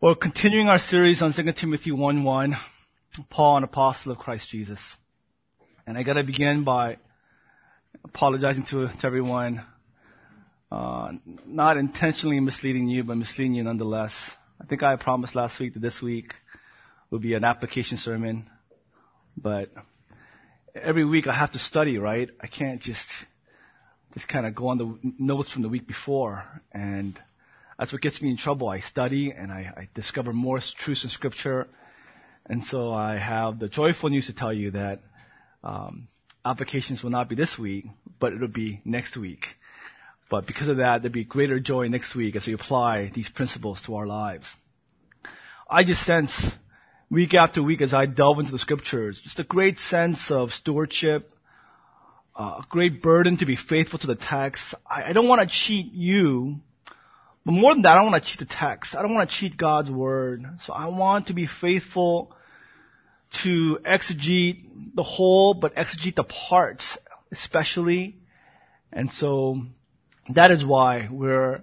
Well, continuing our series on 2 Timothy 1:1, Paul, an apostle of Christ Jesus. And I gotta begin by apologizing to, to everyone, uh, not intentionally misleading you, but misleading you nonetheless. I think I promised last week that this week will be an application sermon, but every week I have to study, right? I can't just, just kind of go on the notes from the week before and that's what gets me in trouble. I study and I, I discover more truths in Scripture. And so I have the joyful news to tell you that um, applications will not be this week, but it'll be next week. But because of that, there'll be greater joy next week as we apply these principles to our lives. I just sense week after week as I delve into the scriptures, just a great sense of stewardship, uh, a great burden to be faithful to the text. I, I don't want to cheat you but more than that, I don't want to cheat the text. I don't want to cheat God's word. So I want to be faithful to exegete the whole, but exegete the parts especially. And so that is why we're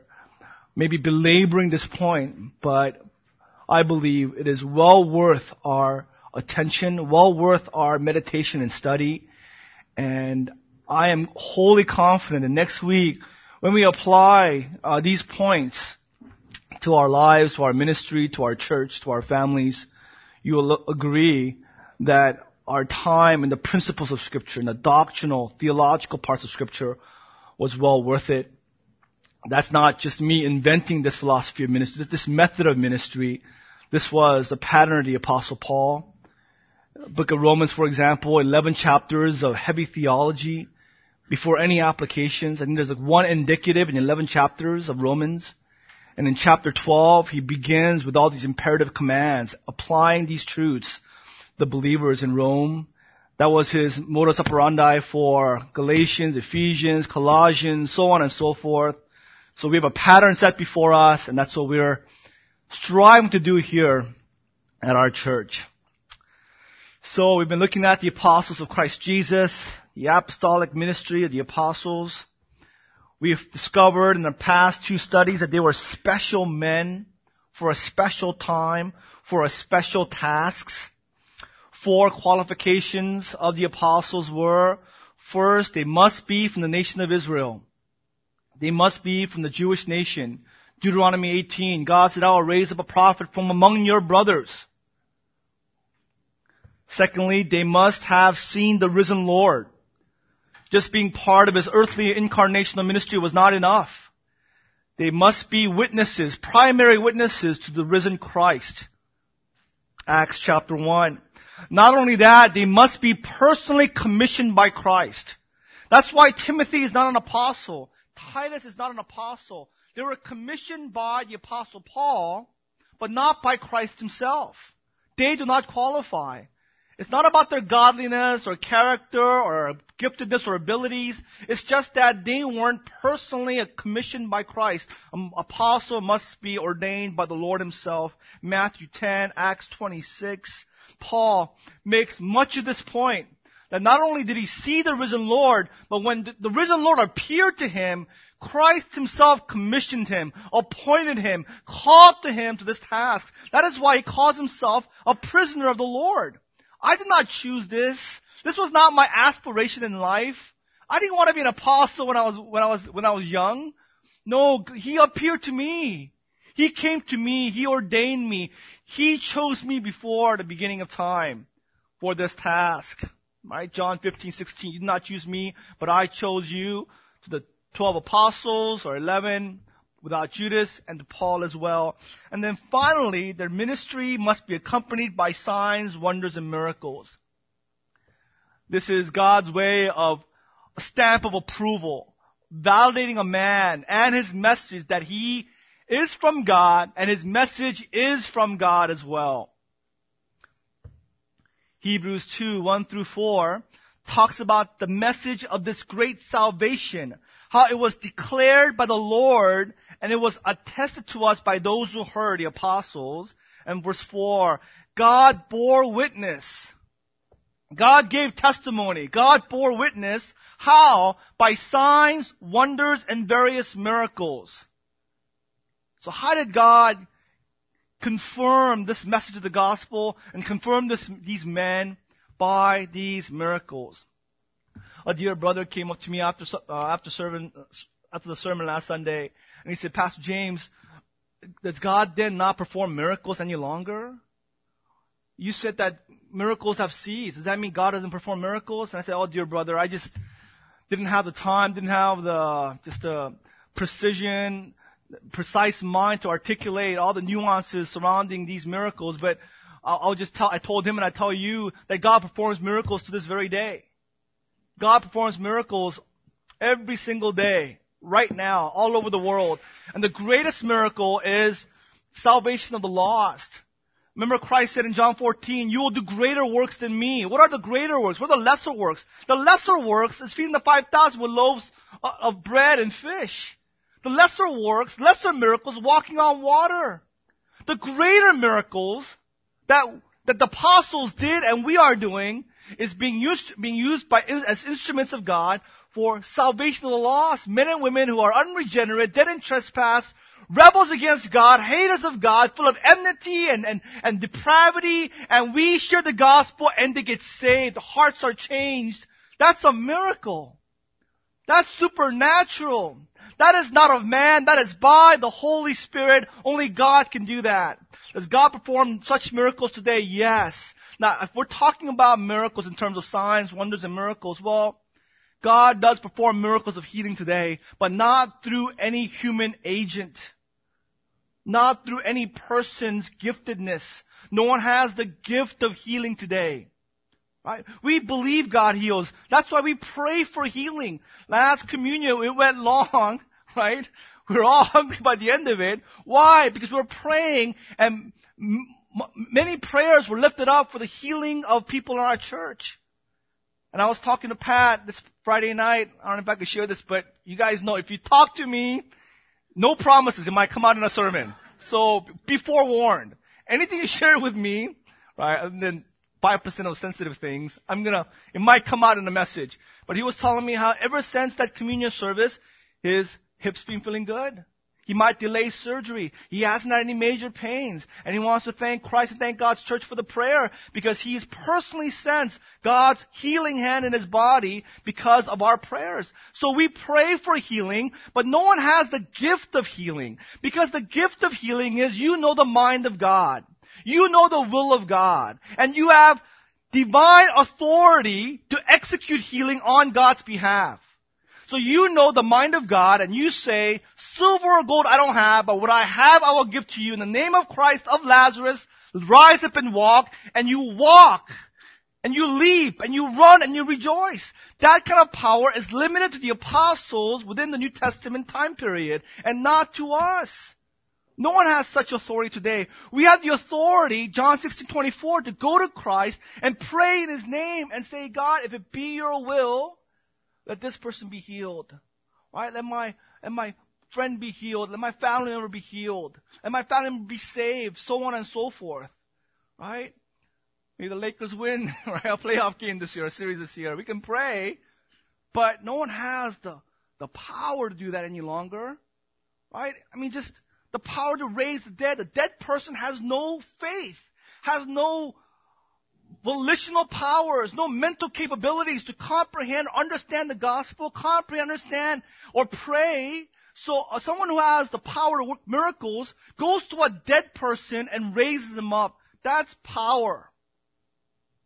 maybe belaboring this point, but I believe it is well worth our attention, well worth our meditation and study. And I am wholly confident that next week when we apply uh, these points to our lives, to our ministry, to our church, to our families, you will agree that our time and the principles of Scripture and the doctrinal, theological parts of Scripture was well worth it. That's not just me inventing this philosophy of ministry, this method of ministry. This was the pattern of the Apostle Paul. Book of Romans, for example, 11 chapters of heavy theology, before any applications. I think there's like one indicative in 11 chapters of Romans. And in chapter 12, he begins with all these imperative commands, applying these truths the believers in Rome. That was his modus operandi for Galatians, Ephesians, Colossians, so on and so forth. So we have a pattern set before us, and that's what we're striving to do here at our church. So we've been looking at the apostles of Christ Jesus, the apostolic ministry of the apostles. We've discovered in the past two studies that they were special men for a special time, for a special tasks. Four qualifications of the apostles were, first, they must be from the nation of Israel. They must be from the Jewish nation. Deuteronomy 18, God said, I will raise up a prophet from among your brothers. Secondly, they must have seen the risen Lord. Just being part of his earthly incarnational ministry was not enough. They must be witnesses, primary witnesses to the risen Christ. Acts chapter 1. Not only that, they must be personally commissioned by Christ. That's why Timothy is not an apostle. Titus is not an apostle. They were commissioned by the apostle Paul, but not by Christ himself. They do not qualify. It's not about their godliness or character or giftedness or abilities. It's just that they weren't personally commissioned by Christ. An apostle must be ordained by the Lord himself. Matthew 10, Acts 26. Paul makes much of this point that not only did he see the risen Lord, but when the risen Lord appeared to him, Christ himself commissioned him, appointed him, called to him to this task. That is why he calls himself a prisoner of the Lord. I did not choose this. This was not my aspiration in life. I didn't want to be an apostle when I was, when I was, when I was young. No, he appeared to me. He came to me. He ordained me. He chose me before the beginning of time for this task. Right? John 15, 16. You did not choose me, but I chose you to the 12 apostles or 11 without Judas and Paul as well. And then finally, their ministry must be accompanied by signs, wonders, and miracles. This is God's way of a stamp of approval, validating a man and his message that he is from God and his message is from God as well. Hebrews 2, 1 through 4 talks about the message of this great salvation, how it was declared by the Lord and it was attested to us by those who heard, the apostles. And verse 4, God bore witness. God gave testimony. God bore witness. How? By signs, wonders, and various miracles. So how did God confirm this message of the gospel and confirm this, these men by these miracles. A dear brother came up to me after, uh, after serving, after the sermon last Sunday, and he said, Pastor James, does God then not perform miracles any longer? You said that miracles have ceased. Does that mean God doesn't perform miracles? And I said, Oh, dear brother, I just didn't have the time, didn't have the just the precision, precise mind to articulate all the nuances surrounding these miracles. But I'll, I'll just tell. I told him, and I tell you that God performs miracles to this very day. God performs miracles every single day, right now, all over the world. And the greatest miracle is salvation of the lost. Remember Christ said in John 14, you will do greater works than me. What are the greater works? What are the lesser works? The lesser works is feeding the 5,000 with loaves of bread and fish. The lesser works, lesser miracles, walking on water. The greater miracles that, that the apostles did and we are doing is being used, being used by, as instruments of God for salvation of the lost. Men and women who are unregenerate, dead in trespass, rebels against God, haters of God, full of enmity and, and, and depravity, and we share the gospel and they get saved. Hearts are changed. That's a miracle. That's supernatural. That is not of man. That is by the Holy Spirit. Only God can do that. Does God perform such miracles today? Yes. Now, if we're talking about miracles in terms of signs, wonders, and miracles, well, God does perform miracles of healing today, but not through any human agent not through any person's giftedness. No one has the gift of healing today. Right? We believe God heals. That's why we pray for healing. Last communion, it went long, right? We were all hungry by the end of it. Why? Because we're praying and many prayers were lifted up for the healing of people in our church. And I was talking to Pat this Friday night. I don't know if I could share this, but you guys know if you talk to me no promises. It might come out in a sermon. So be forewarned. Anything you share with me, right, and then 5% of sensitive things, I'm gonna, it might come out in a message. But he was telling me how ever since that communion service, his hips been feeling good. He might delay surgery. He hasn't had any major pains. And he wants to thank Christ and thank God's church for the prayer because he's personally sensed God's healing hand in his body because of our prayers. So we pray for healing, but no one has the gift of healing because the gift of healing is you know the mind of God. You know the will of God. And you have divine authority to execute healing on God's behalf. So you know the mind of God and you say, silver or gold I don't have, but what I have I will give to you in the name of Christ of Lazarus. Rise up and walk and you walk and you leap and you run and you rejoice. That kind of power is limited to the apostles within the New Testament time period and not to us. No one has such authority today. We have the authority, John 16, 24, to go to Christ and pray in His name and say, God, if it be your will, let this person be healed. Right? Let my, let my friend be healed. Let my family member be healed. Let my family member be saved. So on and so forth. Right? May the Lakers win, right? A playoff game this year, a series this year. We can pray, but no one has the, the power to do that any longer. Right? I mean, just the power to raise the dead. The dead person has no faith, has no volitional powers, no mental capabilities to comprehend, understand the gospel, comprehend, understand, or pray. So uh, someone who has the power to work miracles goes to a dead person and raises him up. That's power.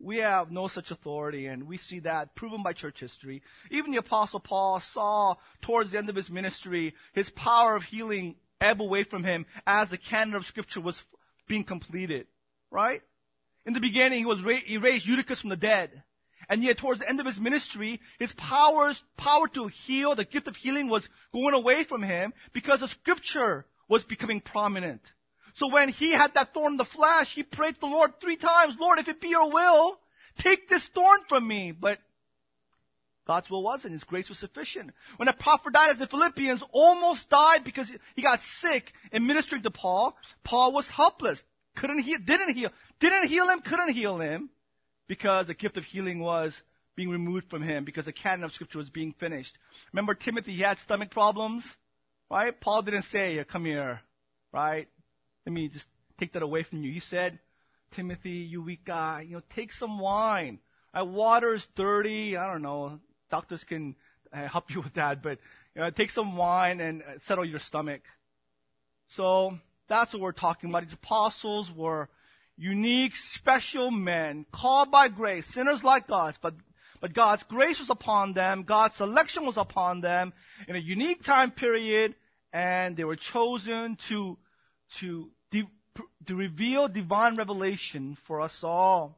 We have no such authority, and we see that proven by church history. Even the Apostle Paul saw towards the end of his ministry his power of healing ebb away from him as the canon of Scripture was being completed. Right? In the beginning, he was ra- he raised Eutychus from the dead. And yet towards the end of his ministry, his powers, power to heal, the gift of healing was going away from him because the scripture was becoming prominent. So when he had that thorn in the flesh, he prayed to the Lord three times, Lord, if it be your will, take this thorn from me. But God's will wasn't. His grace was sufficient. When Epaphroditus, the Philippians, almost died because he got sick in ministering to Paul, Paul was helpless. Couldn't heal, didn't heal, didn't heal him, couldn't heal him because the gift of healing was being removed from him because the canon of scripture was being finished. Remember Timothy, he had stomach problems, right? Paul didn't say, come here, right? Let me just take that away from you. He said, Timothy, you weak guy, you know, take some wine. Uh, water is dirty. I don't know. Doctors can uh, help you with that, but you know, take some wine and uh, settle your stomach. So that's what we're talking about. These apostles were unique, special men, called by grace, sinners like us, but but God's grace was upon them, God's selection was upon them in a unique time period, and they were chosen to to to reveal divine revelation for us all.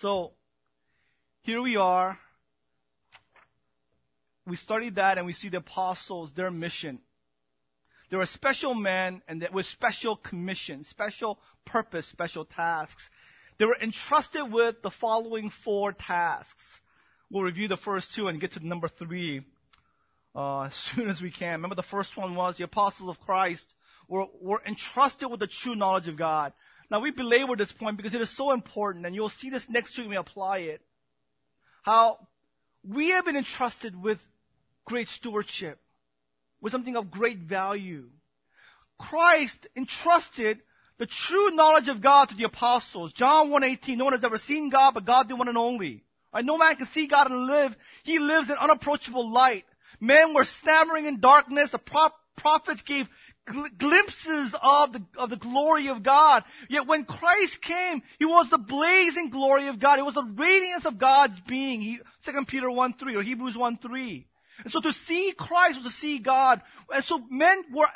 So, here we are. We studied that and we see the apostles, their mission. They were special men and with special commission, special purpose, special tasks. They were entrusted with the following four tasks. We'll review the first two and get to number three uh, as soon as we can. Remember, the first one was the apostles of Christ were, were entrusted with the true knowledge of God. Now, we belabor this point because it is so important, and you'll see this next week when we apply it. How we have been entrusted with great stewardship, with something of great value. Christ entrusted the true knowledge of God to the apostles. John 1.18, no one has ever seen God, but God the one and only. Right? No man can see God and live. He lives in unapproachable light. Men were stammering in darkness. The prophets gave gl- glimpses of the, of the glory of God. Yet when Christ came, He was the blazing glory of God. It was the radiance of God's being. He, 2 Peter 1 3 or Hebrews 1 3. And so to see Christ was to see God. And so men were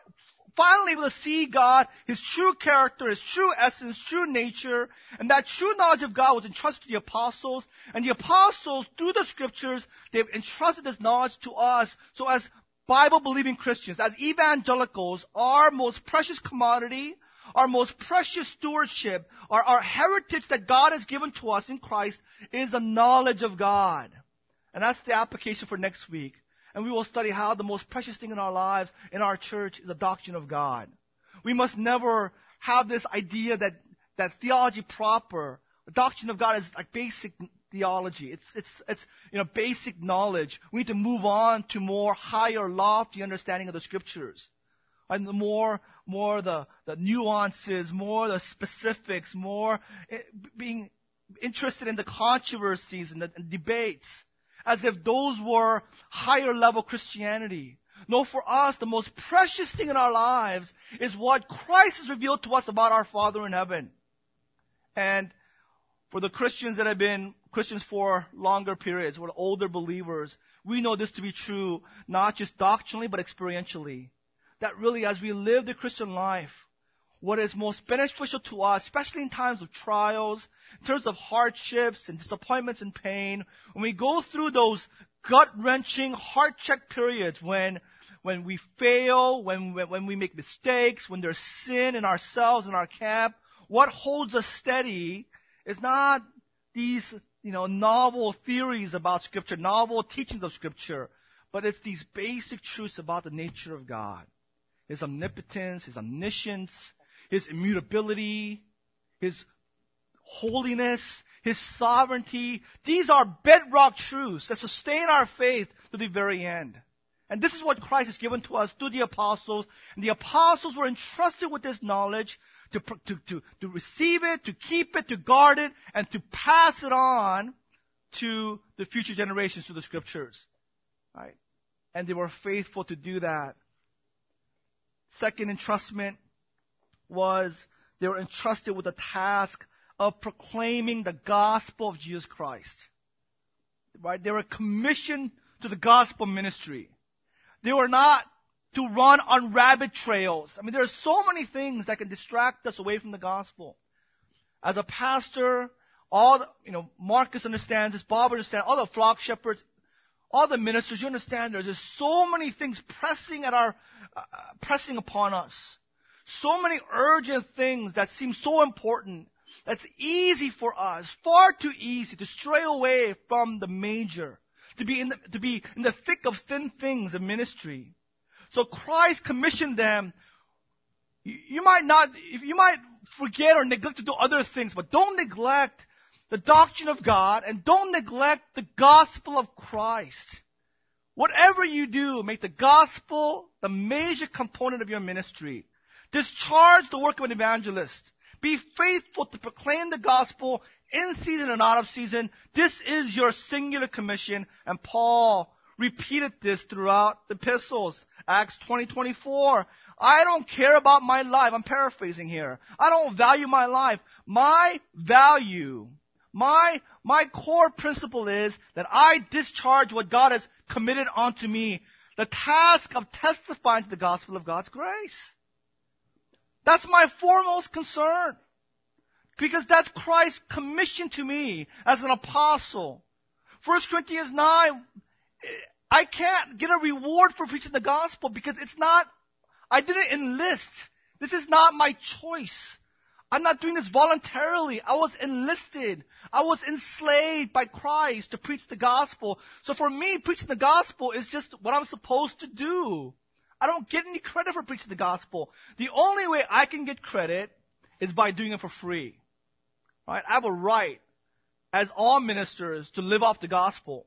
finally able to see God, His true character, His true essence, true nature, and that true knowledge of God was entrusted to the apostles, and the apostles, through the scriptures, they've entrusted this knowledge to us, so as Bible believing Christians, as evangelicals, our most precious commodity, our most precious stewardship, our, our heritage that God has given to us in Christ is the knowledge of God. And that's the application for next week. And we will study how the most precious thing in our lives, in our church, is the doctrine of God. We must never have this idea that, that theology proper, the doctrine of God is like basic theology. It's, it's, it's, you know, basic knowledge. We need to move on to more higher, lofty understanding of the scriptures. And the more, more the, the nuances, more the specifics, more eh, being interested in the controversies and the and debates. As if those were higher level Christianity. No, for us, the most precious thing in our lives is what Christ has revealed to us about our Father in heaven. And for the Christians that have been Christians for longer periods, or older believers, we know this to be true, not just doctrinally, but experientially. That really, as we live the Christian life, what is most beneficial to us, especially in times of trials, in terms of hardships and disappointments and pain, when we go through those gut-wrenching, heart-check periods when, when we fail, when, when we make mistakes, when there's sin in ourselves, in our camp, what holds us steady is not these you know, novel theories about Scripture, novel teachings of Scripture, but it's these basic truths about the nature of God. His omnipotence, His omniscience, His immutability, His holiness, His sovereignty. These are bedrock truths that sustain our faith to the very end. And this is what Christ has given to us through the apostles. And the apostles were entrusted with this knowledge to, to, to, to receive it, to keep it, to guard it, and to pass it on to the future generations through the scriptures. Right? And they were faithful to do that. Second entrustment was they were entrusted with the task of proclaiming the gospel of Jesus Christ. Right? They were commissioned to the gospel ministry. They were not to run on rabbit trails. I mean, there are so many things that can distract us away from the gospel. As a pastor, all the, you know, Marcus understands this, Bob understands, all the flock shepherds, all the ministers, you understand there's just so many things pressing at our, uh, pressing upon us. So many urgent things that seem so important. That's easy for us, far too easy to stray away from the major, to be in the, to be in the thick of thin things of ministry. So Christ commissioned them. You might not, you might forget or neglect to do other things, but don't neglect the doctrine of God and don't neglect the gospel of Christ. Whatever you do, make the gospel the major component of your ministry. Discharge the work of an evangelist. Be faithful to proclaim the gospel in season and out of season. This is your singular commission. And Paul repeated this throughout the epistles. Acts 20, 24. I don't care about my life. I'm paraphrasing here. I don't value my life. My value, my, my core principle is that I discharge what God has committed onto me. The task of testifying to the gospel of God's grace. That's my foremost concern. Because that's Christ's commission to me as an apostle. 1 Corinthians 9, I can't get a reward for preaching the gospel because it's not, I didn't enlist. This is not my choice. I'm not doing this voluntarily. I was enlisted. I was enslaved by Christ to preach the gospel. So for me, preaching the gospel is just what I'm supposed to do. I don't get any credit for preaching the gospel. The only way I can get credit is by doing it for free. Right? I have a right, as all ministers, to live off the gospel.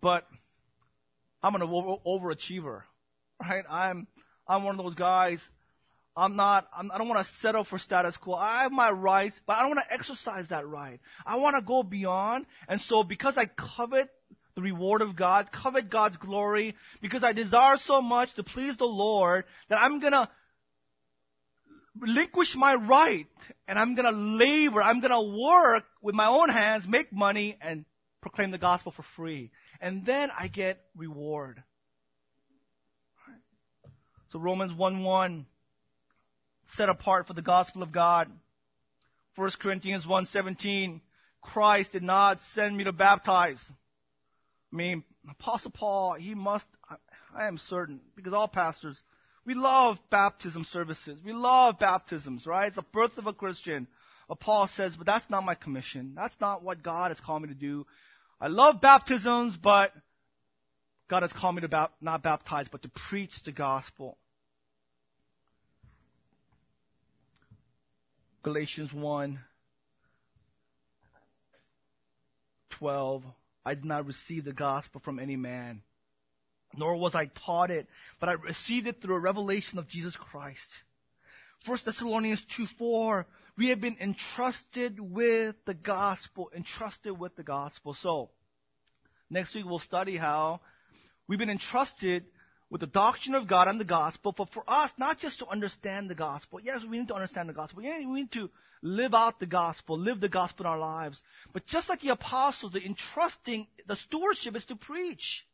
But I'm an over- overachiever. Right? I'm, I'm one of those guys. I'm not, I'm, I don't want to settle for status quo. I have my rights, but I don't want to exercise that right. I want to go beyond. And so because I covet the reward of God, covet God's glory, because I desire so much to please the Lord that I'm gonna relinquish my right and I'm gonna labor, I'm gonna work with my own hands, make money, and proclaim the gospel for free. And then I get reward. So Romans 1 1, set apart for the gospel of God. 1 Corinthians 1 17, Christ did not send me to baptize. I mean, Apostle Paul, he must, I, am certain, because all pastors, we love baptism services. We love baptisms, right? It's the birth of a Christian. But Paul says, but that's not my commission. That's not what God has called me to do. I love baptisms, but God has called me to ba- not baptize, but to preach the gospel. Galatians 1 12. I did not receive the gospel from any man, nor was I taught it, but I received it through a revelation of Jesus Christ. 1 Thessalonians 2 4, we have been entrusted with the gospel, entrusted with the gospel. So, next week we'll study how we've been entrusted with the doctrine of God and the gospel, but for us, not just to understand the gospel. Yes, we need to understand the gospel. Yeah, we need to live out the gospel, live the gospel in our lives. But just like the apostles, the entrusting, the stewardship is to preach.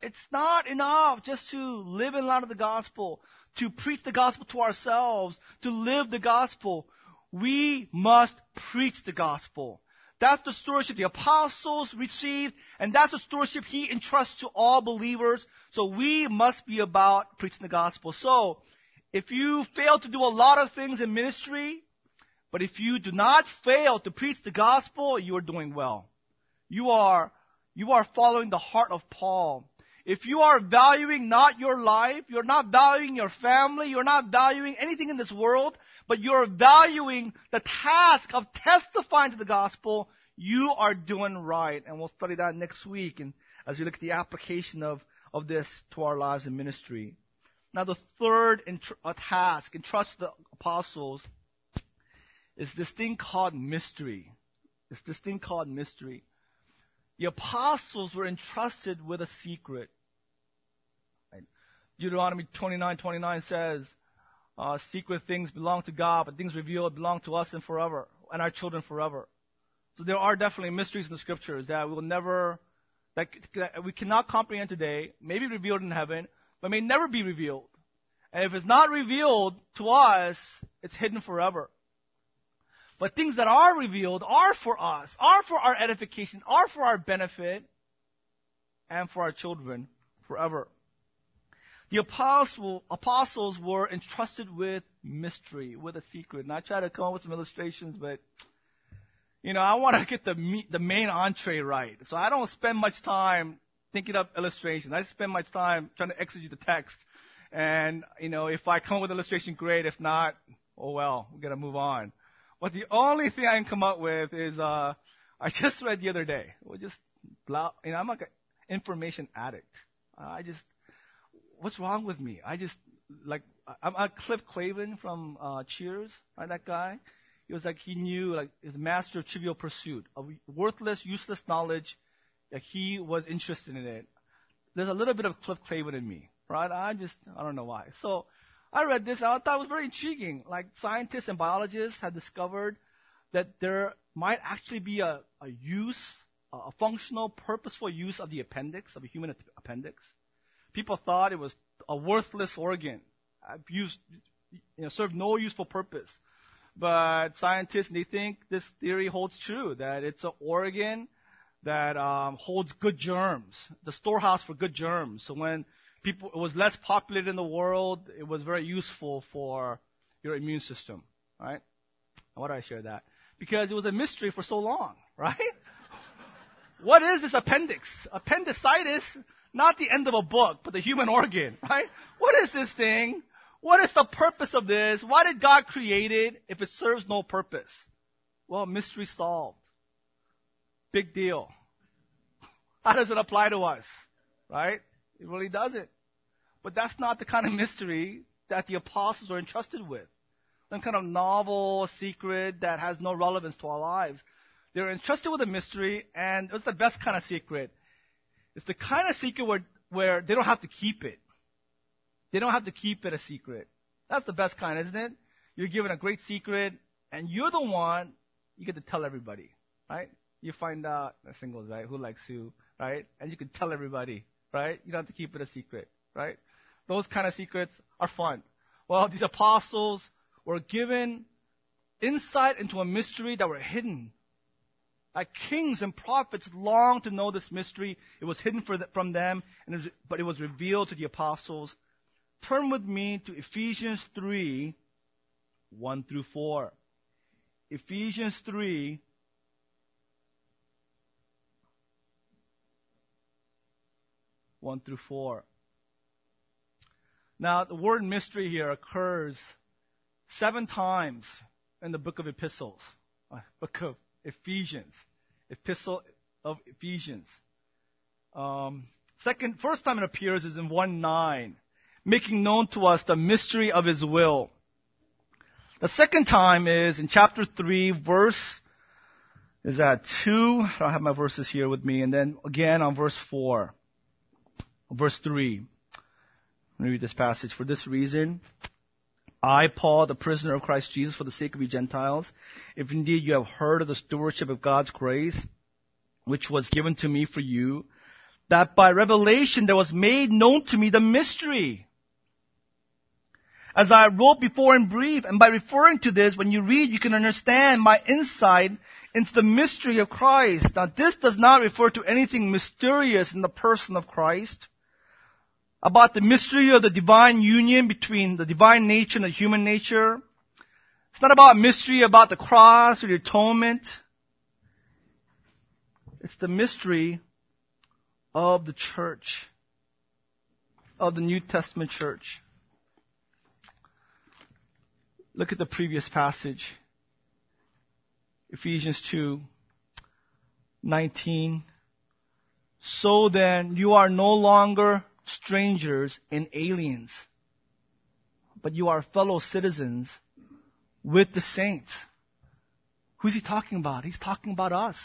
It's not enough just to live in light of the gospel, to preach the gospel to ourselves, to live the gospel. We must preach the gospel. That's the stewardship the apostles received, and that's the stewardship he entrusts to all believers. So we must be about preaching the gospel. So, if you fail to do a lot of things in ministry, but if you do not fail to preach the gospel, you are doing well. You are, you are following the heart of Paul. If you are valuing not your life, you're not valuing your family, you're not valuing anything in this world, but you're valuing the task of testifying to the gospel, you are doing right. And we'll study that next week and as we look at the application of, of this to our lives and ministry. Now the third int- uh, task, entrust the apostles, is this thing called mystery. It's this thing called mystery. The apostles were entrusted with a secret. Deuteronomy 29, 29 says, uh, secret things belong to God, but things revealed belong to us and forever, and our children forever. So there are definitely mysteries in the scriptures that we will never, that, that we cannot comprehend today, maybe revealed in heaven, but may never be revealed. And if it's not revealed to us, it's hidden forever. But things that are revealed are for us, are for our edification, are for our benefit, and for our children forever. The apostle, apostles were entrusted with mystery, with a secret. And I try to come up with some illustrations, but you know, I want to get the meat, the main entree right. So I don't spend much time thinking up illustrations. I spend much time trying to exegete the text. And you know, if I come up with illustration, great. If not, oh well, we gotta move on. But the only thing I can come up with is uh, I just read the other day. Well, just blah, you know, I'm like an information addict. I just, what's wrong with me? I just like I'm, I'm Cliff Clavin from uh, Cheers, right? That guy. He was like he knew like his master of Trivial Pursuit of worthless, useless knowledge. Like he was interested in it. There's a little bit of Cliff Clavin in me, right? I just I don't know why. So I read this. And I thought it was very intriguing. Like scientists and biologists have discovered that there might actually be a, a use, a functional, purposeful use of the appendix, of a human appendix. People thought it was a worthless organ, used, you know, served no useful purpose. But scientists, they think this theory holds true, that it's an organ that um, holds good germs, the storehouse for good germs. So when people, it was less populated in the world, it was very useful for your immune system, right? Why do I share that? Because it was a mystery for so long, right? what is this appendix? Appendicitis, not the end of a book, but the human organ, right? What is this thing? What is the purpose of this? Why did God create it if it serves no purpose? Well, mystery solved. Big deal. How does it apply to us? Right? It really doesn't. But that's not the kind of mystery that the apostles are entrusted with. Some kind of novel secret that has no relevance to our lives. They're entrusted with a mystery, and it's the best kind of secret. It's the kind of secret where, where they don't have to keep it. They don't have to keep it a secret. That's the best kind, isn't it? You're given a great secret, and you're the one you get to tell everybody, right? You find out, singles, right, who likes who, right? And you can tell everybody, right? You don't have to keep it a secret, right? Those kind of secrets are fun. Well, these apostles were given insight into a mystery that were hidden. Like kings and prophets longed to know this mystery. It was hidden the, from them, it was, but it was revealed to the apostles Turn with me to Ephesians 3 1 through 4. Ephesians 3 1 through 4. Now, the word mystery here occurs seven times in the book of epistles, uh, book of Ephesians, epistle of Ephesians. Um, second, first time it appears is in 1 9 making known to us the mystery of his will. The second time is in chapter 3, verse, is that 2? I don't have my verses here with me. And then again on verse 4. Verse 3. Let me read this passage. For this reason, I, Paul, the prisoner of Christ Jesus, for the sake of you Gentiles, if indeed you have heard of the stewardship of God's grace, which was given to me for you, that by revelation there was made known to me the mystery as I wrote before in brief, and by referring to this, when you read, you can understand my insight into the mystery of Christ. Now, this does not refer to anything mysterious in the person of Christ, about the mystery of the divine union between the divine nature and the human nature. It's not about mystery about the cross or the atonement. It's the mystery of the church, of the New Testament church. Look at the previous passage. Ephesians 2, 19. So then, you are no longer strangers and aliens, but you are fellow citizens with the saints. Who's he talking about? He's talking about us.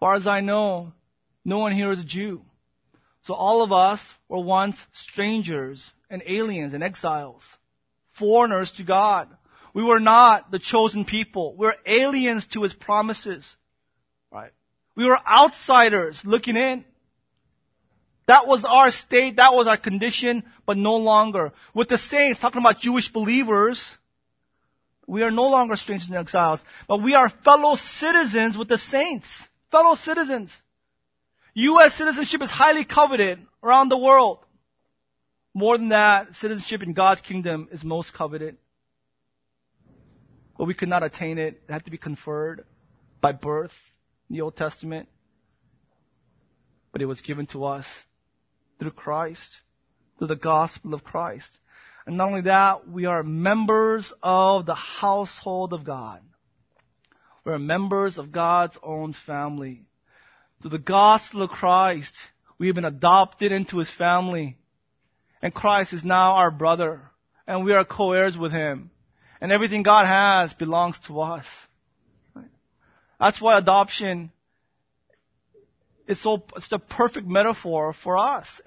Far as I know, no one here is a Jew. So all of us were once strangers and aliens and exiles foreigners to God. We were not the chosen people. We were aliens to His promises. Right? We were outsiders looking in. That was our state, that was our condition, but no longer. With the saints, talking about Jewish believers, we are no longer strangers and exiles, but we are fellow citizens with the saints. Fellow citizens. U.S. citizenship is highly coveted around the world. More than that, citizenship in God's kingdom is most coveted. But we could not attain it. It had to be conferred by birth in the Old Testament. But it was given to us through Christ, through the gospel of Christ. And not only that, we are members of the household of God. We're members of God's own family. Through the gospel of Christ, we have been adopted into His family. And Christ is now our brother. And we are co-heirs with him. And everything God has belongs to us. That's why adoption is so, it's the perfect metaphor for us.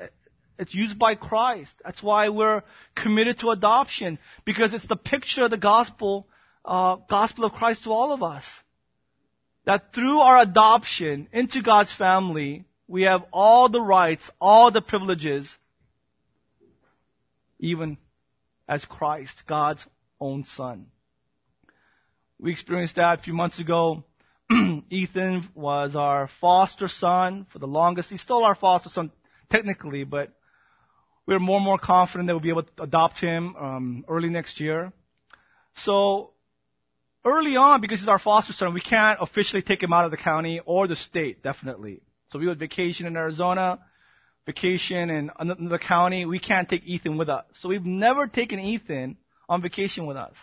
It's used by Christ. That's why we're committed to adoption because it's the picture of the gospel, uh, gospel of Christ to all of us. That through our adoption into God's family, we have all the rights, all the privileges, even as Christ, God's own son. We experienced that a few months ago. Ethan was our foster son for the longest. He's still our foster son technically, but we're more and more confident that we'll be able to adopt him um, early next year. So early on, because he's our foster son, we can't officially take him out of the county or the state, definitely. So we would vacation in Arizona, vacation in another county. We can't take Ethan with us. So we've never taken Ethan on vacation with us.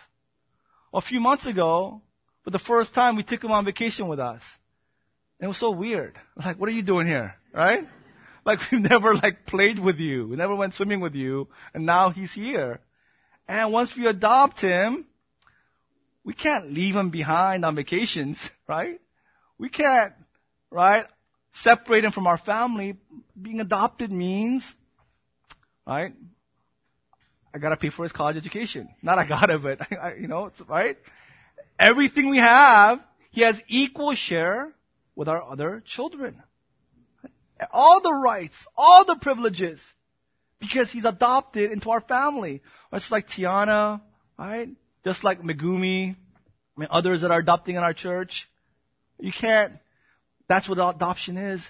a few months ago, for the first time, we took him on vacation with us. And it was so weird. Like, what are you doing here? Right? Like we've never like played with you. We never went swimming with you. And now he's here. And once we adopt him, we can't leave him behind on vacations, right? We can't, right, separate him from our family. Being adopted means, right, I gotta pay for his college education. Not I gotta, but, I, you know, it's right? Everything we have, he has equal share with our other children all the rights, all the privileges, because he's adopted into our family. It's like Tiana, right? Just like Megumi, I mean, others that are adopting in our church. You can't. That's what adoption is.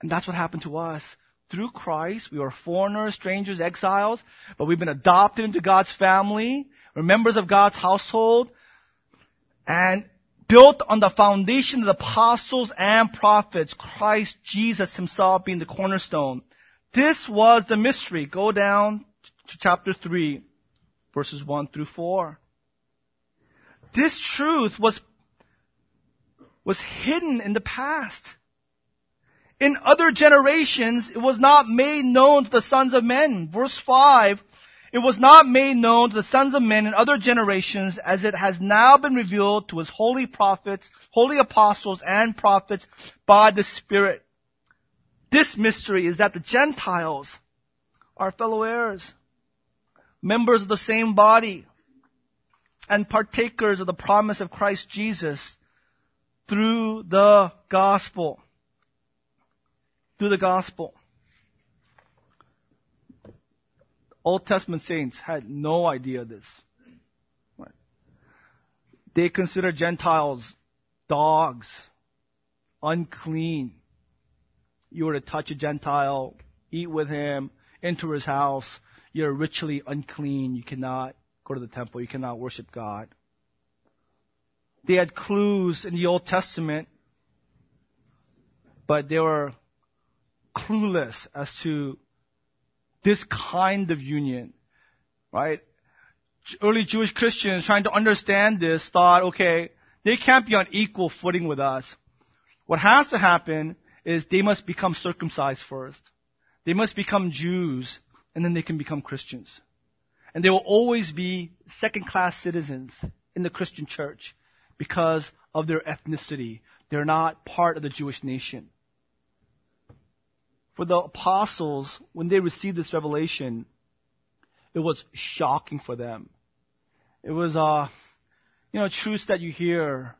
And that's what happened to us. Through Christ, we were foreigners, strangers, exiles, but we've been adopted into God's family. We're members of God's household. And built on the foundation of the apostles and prophets, Christ Jesus himself being the cornerstone. This was the mystery. Go down to chapter 3, verses 1 through 4. This truth was, was hidden in the past. In other generations, it was not made known to the sons of men. Verse 5, it was not made known to the sons of men in other generations as it has now been revealed to his holy prophets, holy apostles and prophets by the Spirit. This mystery is that the Gentiles are fellow heirs, members of the same body, and partakers of the promise of Christ Jesus through the gospel. Through the gospel. Old Testament saints had no idea this. They considered Gentiles dogs, unclean. You were to touch a Gentile, eat with him, enter his house, you're ritually unclean. You cannot go to the temple. You cannot worship God. They had clues in the Old Testament, but they were clueless as to this kind of union, right? Early Jewish Christians trying to understand this thought, okay, they can't be on equal footing with us. What has to happen is they must become circumcised first. They must become Jews, and then they can become Christians. And they will always be second class citizens in the Christian church because of their ethnicity. They're not part of the Jewish nation for the apostles, when they received this revelation, it was shocking for them. It was, uh, you know, truths that you hear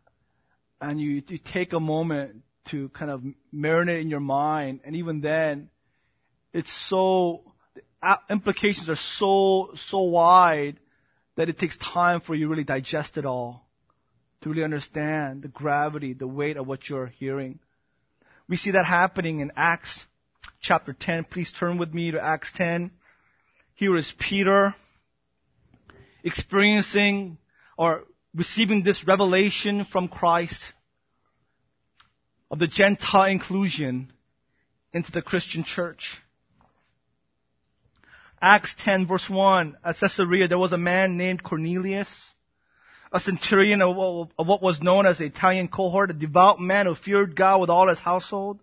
and you, you take a moment to kind of marinate in your mind. And even then, it's so, the implications are so, so wide that it takes time for you to really digest it all. To really understand the gravity, the weight of what you're hearing. We see that happening in Acts chapter 10. Please turn with me to Acts 10. Here is Peter experiencing or receiving this revelation from Christ of the Gentile inclusion into the Christian church. Acts 10 verse 1, at Caesarea there was a man named Cornelius, a centurion of what was known as the Italian cohort, a devout man who feared God with all his household.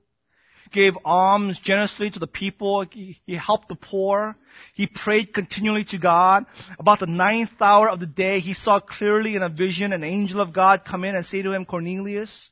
Gave alms generously to the people. He, he helped the poor. He prayed continually to God. About the ninth hour of the day, he saw clearly in a vision an angel of God come in and say to him, Cornelius.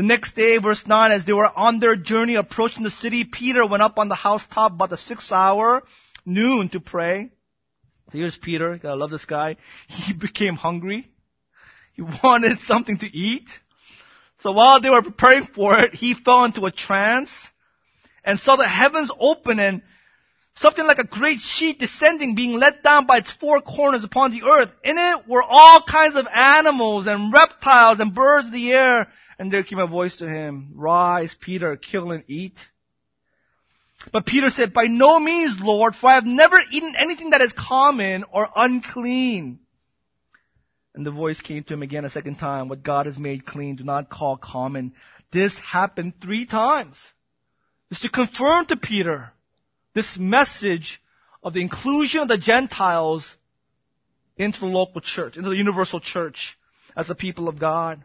The next day, verse 9, as they were on their journey approaching the city, Peter went up on the housetop about the sixth hour, noon, to pray. So here's Peter. I love this guy. He became hungry. He wanted something to eat. So while they were preparing for it, he fell into a trance and saw the heavens open and something like a great sheet descending, being let down by its four corners upon the earth. In it were all kinds of animals and reptiles and birds of the air. And there came a voice to him, Rise, Peter, kill and eat. But Peter said, By no means, Lord, for I have never eaten anything that is common or unclean. And the voice came to him again a second time, What God has made clean, do not call common. This happened three times. Just to confirm to Peter this message of the inclusion of the Gentiles into the local church, into the universal church as a people of God.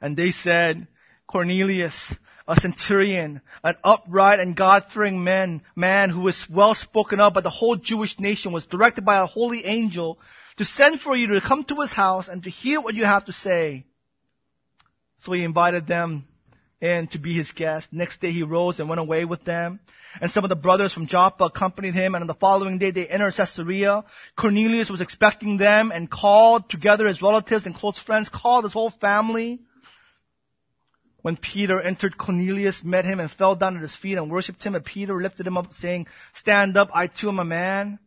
And they said, Cornelius, a centurion, an upright and God-fearing man, man who was well spoken of by the whole Jewish nation, was directed by a holy angel to send for you to come to his house and to hear what you have to say. So he invited them in to be his guest. Next day he rose and went away with them. And some of the brothers from Joppa accompanied him, and on the following day they entered Caesarea. Cornelius was expecting them and called together his relatives and close friends, called his whole family. When Peter entered, Cornelius met him and fell down at his feet and worshipped him. And Peter lifted him up, saying, Stand up, I too am a man.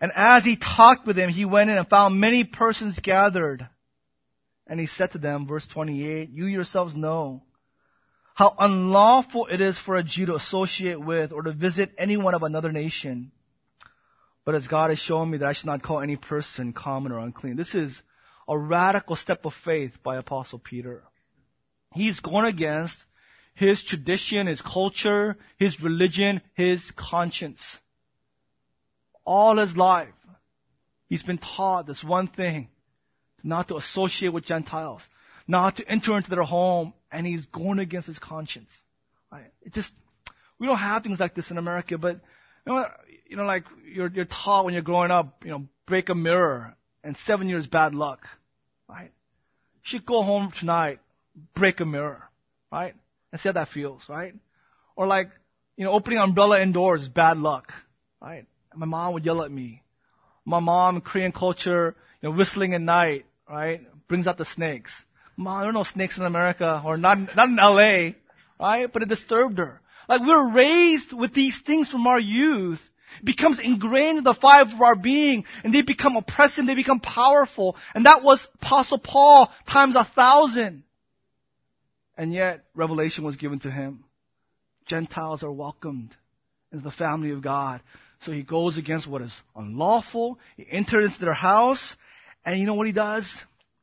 And as he talked with him, he went in and found many persons gathered. And he said to them, verse 28, You yourselves know how unlawful it is for a Jew to associate with or to visit anyone of another nation. But as God has shown me that I should not call any person common or unclean. This is a radical step of faith by Apostle Peter. He's gone against his tradition, his culture, his religion, his conscience. All his life, he's been taught this one thing, not to associate with Gentiles, not to enter into their home, and he's going against his conscience. It just, we don't have things like this in America, but you know, you know, like you're, you're taught when you're growing up, you know, break a mirror, and seven years bad luck, right? You should go home tonight break a mirror, right? And see how that feels, right? Or like, you know, opening umbrella indoors is bad luck, right? My mom would yell at me. My mom, Korean culture, you know, whistling at night, right, brings out the snakes. Mom, there are no snakes in America, or not, not in LA, right? But it disturbed her. Like we're raised with these things from our youth, becomes ingrained in the fiber of our being, and they become oppressive, they become powerful. And that was Apostle Paul times a thousand. And yet, revelation was given to him. Gentiles are welcomed into the family of God. So he goes against what is unlawful. He enters into their house. And you know what he does?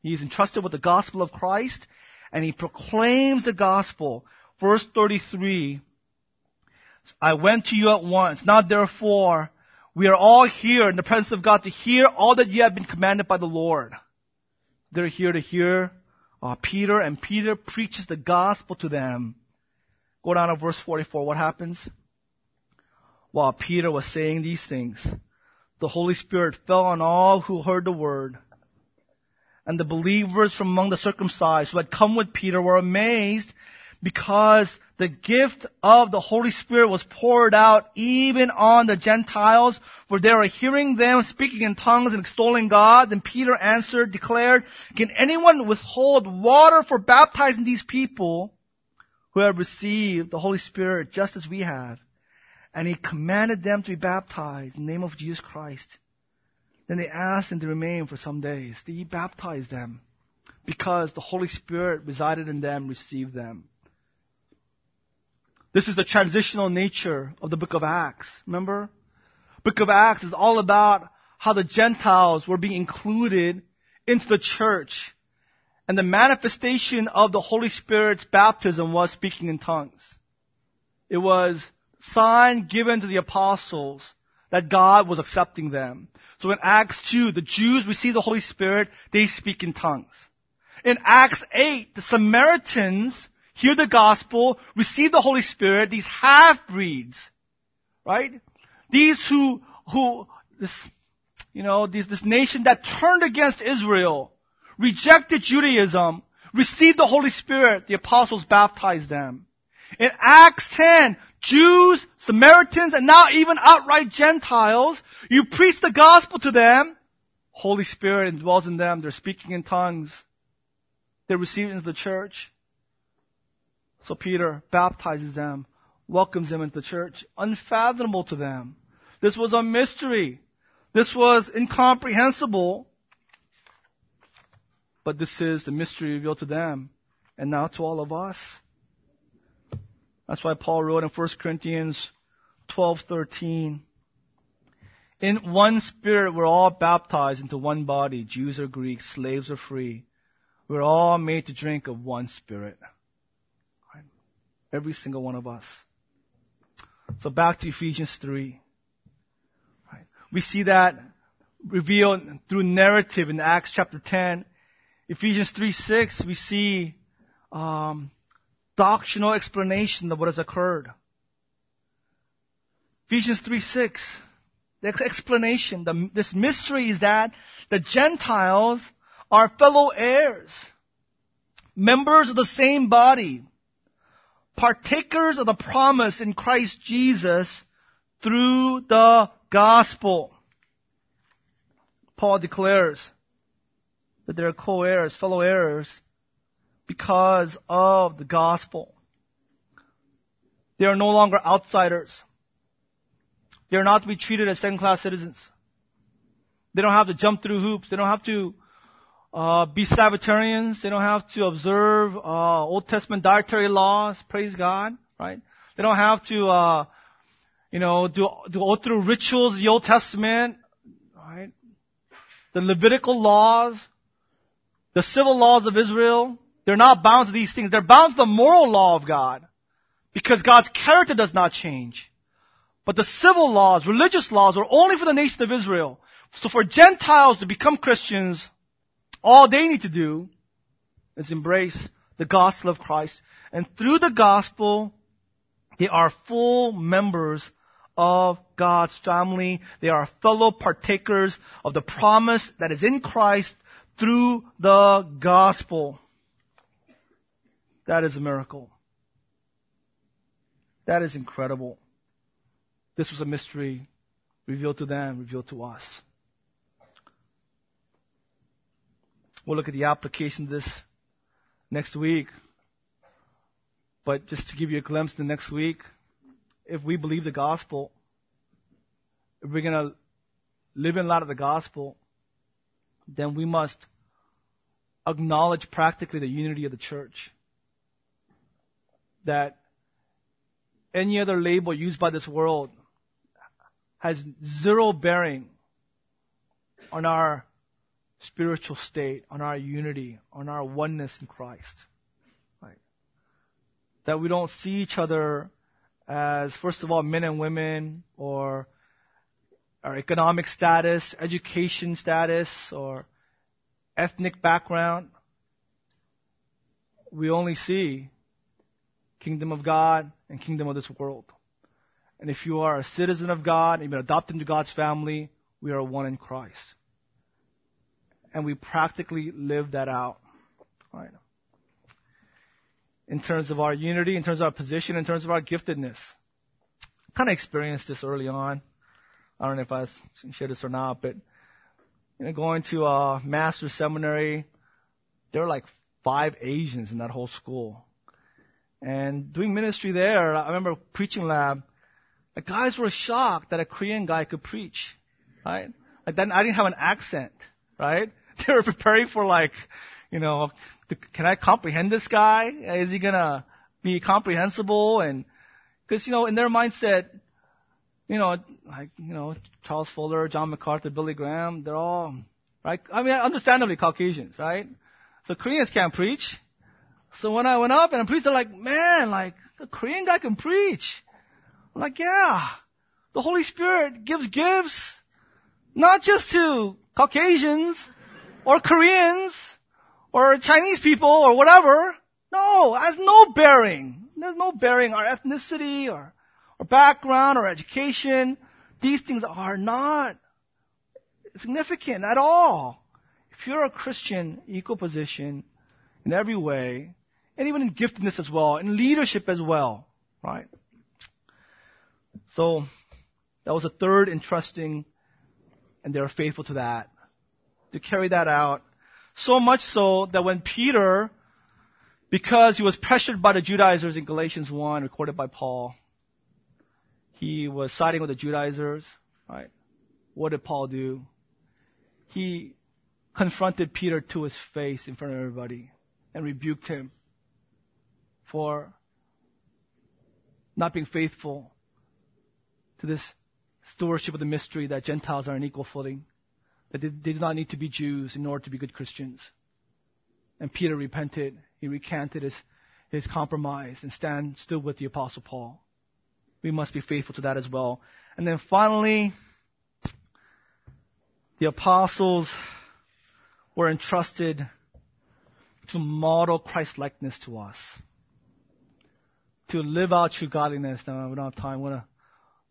He's entrusted with the gospel of Christ. And he proclaims the gospel. Verse 33. I went to you at once. Now therefore, we are all here in the presence of God to hear all that you have been commanded by the Lord. They're here to hear uh, Peter, and Peter preaches the gospel to them. Go down to verse 44. What happens? While Peter was saying these things, the Holy Spirit fell on all who heard the word. And the believers from among the circumcised who had come with Peter were amazed because the gift of the Holy Spirit was poured out even on the Gentiles, for they were hearing them speaking in tongues and extolling God. Then Peter answered, declared, Can anyone withhold water for baptizing these people who have received the Holy Spirit just as we have? And he commanded them to be baptized in the name of Jesus Christ. Then they asked him to remain for some days. He baptized them because the Holy Spirit resided in them, received them. This is the transitional nature of the book of Acts. Remember? Book of Acts is all about how the Gentiles were being included into the church. And the manifestation of the Holy Spirit's baptism was speaking in tongues. It was sign given to the apostles that God was accepting them. So in Acts 2, the Jews receive the Holy Spirit, they speak in tongues. In Acts 8, the Samaritans hear the gospel, receive the Holy Spirit, these half-breeds, right? These who, who, this, you know, this, this nation that turned against Israel, rejected Judaism, received the Holy Spirit, the apostles baptized them. In Acts 10, Jews, Samaritans, and now even outright Gentiles, you preach the gospel to them, Holy Spirit dwells in them, they're speaking in tongues, they're received into the church. So Peter baptizes them, welcomes them into the church, unfathomable to them. This was a mystery. This was incomprehensible. But this is the mystery revealed to them and now to all of us. That's why Paul wrote in 1 Corinthians 12:13, "In one spirit we're all baptized into one body, Jews or Greeks, slaves or free. We're all made to drink of one spirit." Every single one of us. So back to Ephesians 3. Right. We see that revealed through narrative in Acts chapter 10. Ephesians 3 6, we see um, doctrinal explanation of what has occurred. Ephesians 3 6, the explanation, the, this mystery is that the Gentiles are fellow heirs, members of the same body, partakers of the promise in Christ Jesus through the gospel. Paul declares that they're co-heirs, fellow heirs, because of the gospel. They are no longer outsiders. They are not to be treated as second-class citizens. They don't have to jump through hoops. They don't have to uh, be Sabbatarians. They don't have to observe uh, Old Testament dietary laws. Praise God, right? They don't have to, uh, you know, do, do go through rituals the Old Testament, right? The Levitical laws, the civil laws of Israel. They're not bound to these things. They're bound to the moral law of God. Because God's character does not change. But the civil laws, religious laws are only for the nation of Israel. So for Gentiles to become Christians, all they need to do is embrace the gospel of Christ. And through the gospel, they are full members of God's family. They are fellow partakers of the promise that is in Christ through the gospel. That is a miracle. That is incredible. This was a mystery revealed to them, revealed to us. We'll look at the application of this next week. But just to give you a glimpse the next week, if we believe the gospel, if we're going to live in light of the gospel, then we must acknowledge practically the unity of the church. That any other label used by this world has zero bearing on our spiritual state, on our unity, on our oneness in Christ. Right? That we don't see each other as, first of all, men and women, or our economic status, education status, or ethnic background. We only see kingdom of God and kingdom of this world. And if you are a citizen of God, you've been adopted into God's family, we are one in Christ and we practically live that out. Right. in terms of our unity, in terms of our position, in terms of our giftedness. Kind of experienced this early on. I don't know if I can share this or not, but you know, going to a master's seminary, there were like five Asians in that whole school. And doing ministry there, I remember preaching lab, the guys were shocked that a Korean guy could preach, right? Like then I didn't have an accent, right? They were preparing for like, you know, can I comprehend this guy? Is he gonna be comprehensible? And because you know, in their mindset, you know, like you know, Charles Fuller, John MacArthur, Billy Graham, they're all right. I mean, understandably Caucasians, right? So Koreans can't preach. So when I went up and I preached, they're like, man, like the Korean guy can preach. I'm like, yeah, the Holy Spirit gives gifts, not just to Caucasians or Koreans or Chinese people or whatever. No, it has no bearing. There's no bearing our ethnicity or, or background or education. These things are not significant at all. If you're a Christian, equal position in every way, and even in giftedness as well, in leadership as well, right? So, that was a third entrusting, and they were faithful to that, to carry that out. So much so that when Peter, because he was pressured by the Judaizers in Galatians 1, recorded by Paul, he was siding with the Judaizers, right? What did Paul do? He confronted Peter to his face in front of everybody and rebuked him for not being faithful to this stewardship of the mystery that Gentiles are on equal footing, that they, did not need to be Jews in order to be good Christians. And Peter repented. He recanted his, his compromise and stand still with the apostle Paul. We must be faithful to that as well. And then finally, the apostles were entrusted to model Christ likeness to us. To live out true godliness. Now, we don't have time. Wanna,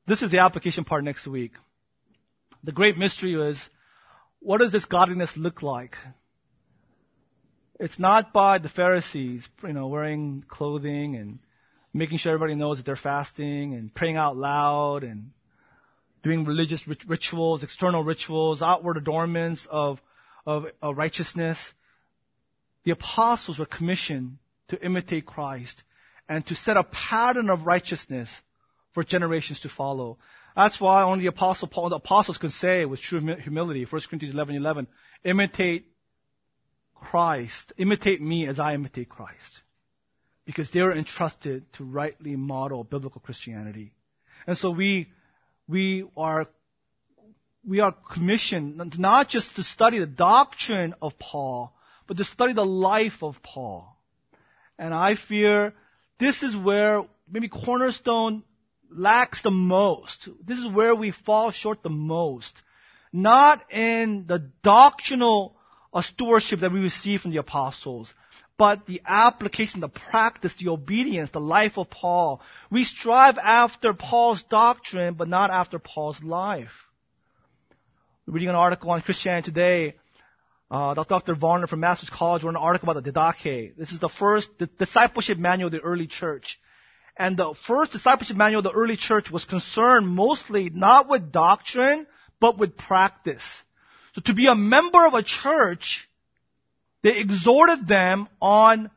this is the application part next week. The great mystery is, what does this godliness look like? It's not by the Pharisees, you know, wearing clothing and making sure everybody knows that they're fasting and praying out loud and doing religious rituals, external rituals, outward adornments of of, of righteousness. The apostles were commissioned to imitate Christ and to set a pattern of righteousness for generations to follow. That's why only the apostle Paul, the apostles could say with true humility, 1 Corinthians 11, 11, imitate Christ, imitate me as I imitate Christ. Because they were entrusted to rightly model biblical Christianity. And so we, we are we are commissioned not just to study the doctrine of Paul, but to study the life of Paul. And I fear this is where maybe Cornerstone lacks the most. This is where we fall short the most. Not in the doctrinal stewardship that we receive from the apostles, but the application, the practice, the obedience, the life of Paul. We strive after Paul's doctrine, but not after Paul's life reading an article on Christianity Today. Uh, Dr. Varner from Masters College wrote an article about the Didache. This is the first the discipleship manual of the early church. And the first discipleship manual of the early church was concerned mostly not with doctrine, but with practice. So to be a member of a church, they exhorted them on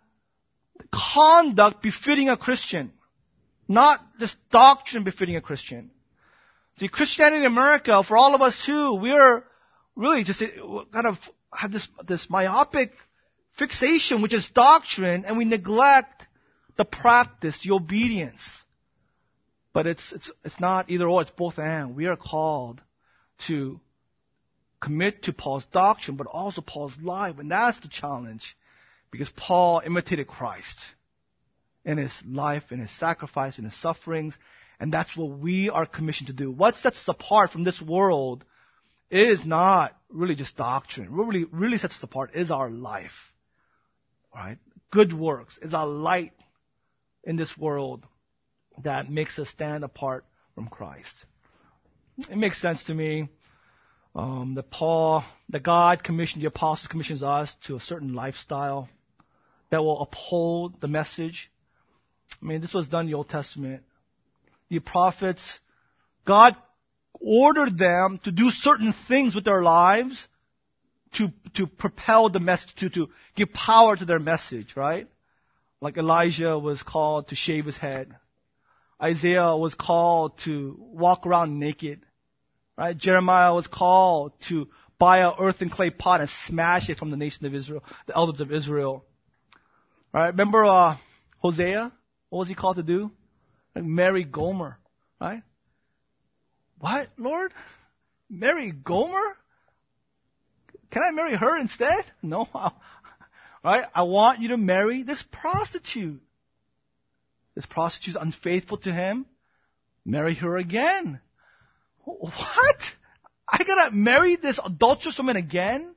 conduct befitting a Christian, not just doctrine befitting a Christian. See, Christianity in America, for all of us too, we're really just kind of have this, this myopic fixation, which is doctrine, and we neglect the practice, the obedience. But it's, it's, it's not either or, it's both and. We are called to commit to Paul's doctrine, but also Paul's life, and that's the challenge. Because Paul imitated Christ in his life, in his sacrifice, in his sufferings, and that's what we are commissioned to do. What sets us apart from this world is not really just doctrine. What really, really sets us apart is our life. Right? Good works is our light in this world that makes us stand apart from Christ. It makes sense to me um, that Paul, that God commissioned the apostles, commissions us to a certain lifestyle that will uphold the message. I mean, this was done in the Old Testament. The prophets, God ordered them to do certain things with their lives to, to propel the message, to, to give power to their message, right? Like Elijah was called to shave his head. Isaiah was called to walk around naked. Right? Jeremiah was called to buy a earthen clay pot and smash it from the nation of Israel, the elders of Israel. Right? Remember uh, Hosea? What was he called to do? Like marry Gomer. Right? What, Lord? Marry Gomer? Can I marry her instead? No. Right? I want you to marry this prostitute. This prostitute is unfaithful to him. Marry her again. What? I gotta marry this adulterous woman again?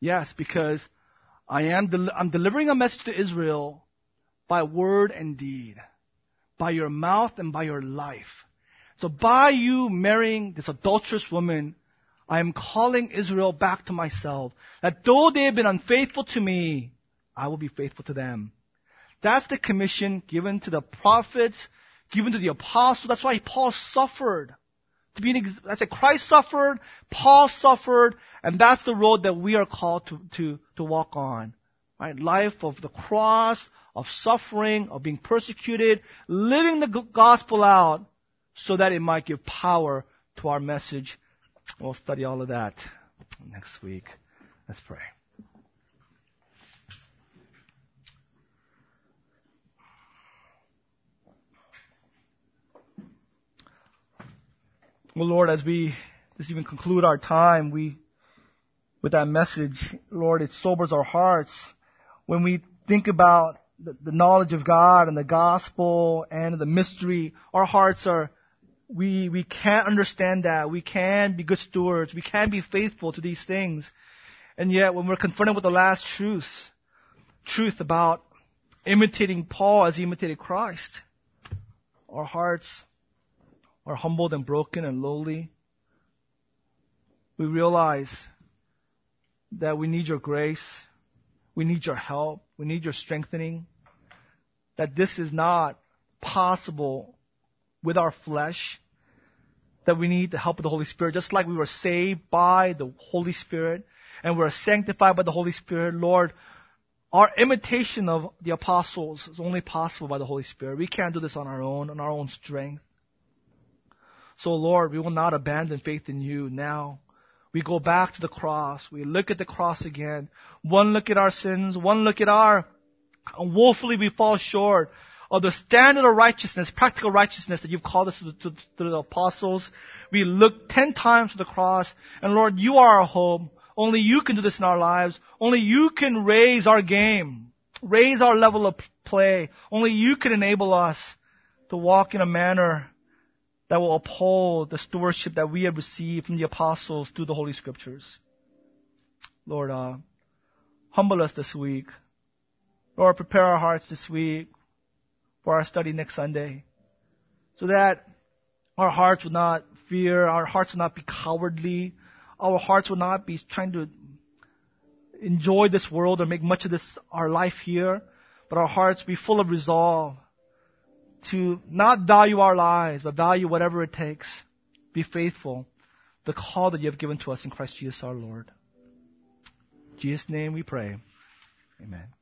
Yes, because I am del- I'm delivering a message to Israel by word and deed, by your mouth and by your life. So by you marrying this adulterous woman, I am calling Israel back to myself. That though they have been unfaithful to me, I will be faithful to them. That's the commission given to the prophets, given to the apostles. That's why Paul suffered. To be an ex- that's why Christ suffered, Paul suffered, and that's the road that we are called to, to, to walk on. Right? Life of the cross, of suffering, of being persecuted, living the gospel out so that it might give power to our message. We'll study all of that next week. Let's pray. Well, Lord, as we just even conclude our time, we, with that message, Lord, it sobers our hearts when we think about the, the knowledge of God and the gospel and the mystery. Our hearts are, we, we can't understand that. We can be good stewards. We can be faithful to these things. And yet, when we're confronted with the last truth, truth about imitating Paul as he imitated Christ, our hearts are humbled and broken and lowly, we realize that we need your grace. We need your help. We need your strengthening. That this is not possible with our flesh. That we need the help of the Holy Spirit. Just like we were saved by the Holy Spirit and we're sanctified by the Holy Spirit, Lord, our imitation of the apostles is only possible by the Holy Spirit. We can't do this on our own, on our own strength. So Lord, we will not abandon faith in you now. We go back to the cross. We look at the cross again. One look at our sins. One look at our woefully we fall short of the standard of righteousness, practical righteousness that you've called us to, to, to the apostles. We look ten times to the cross. And Lord, you are our hope. Only you can do this in our lives. Only you can raise our game. Raise our level of play. Only you can enable us to walk in a manner that will uphold the stewardship that we have received from the apostles through the Holy Scriptures. Lord, uh, humble us this week. Lord, prepare our hearts this week for our study next Sunday so that our hearts would not fear, our hearts would not be cowardly, our hearts would not be trying to enjoy this world or make much of this, our life here, but our hearts be full of resolve to not value our lives, but value whatever it takes. Be faithful. The call that you have given to us in Christ Jesus our Lord. In Jesus' name we pray. Amen.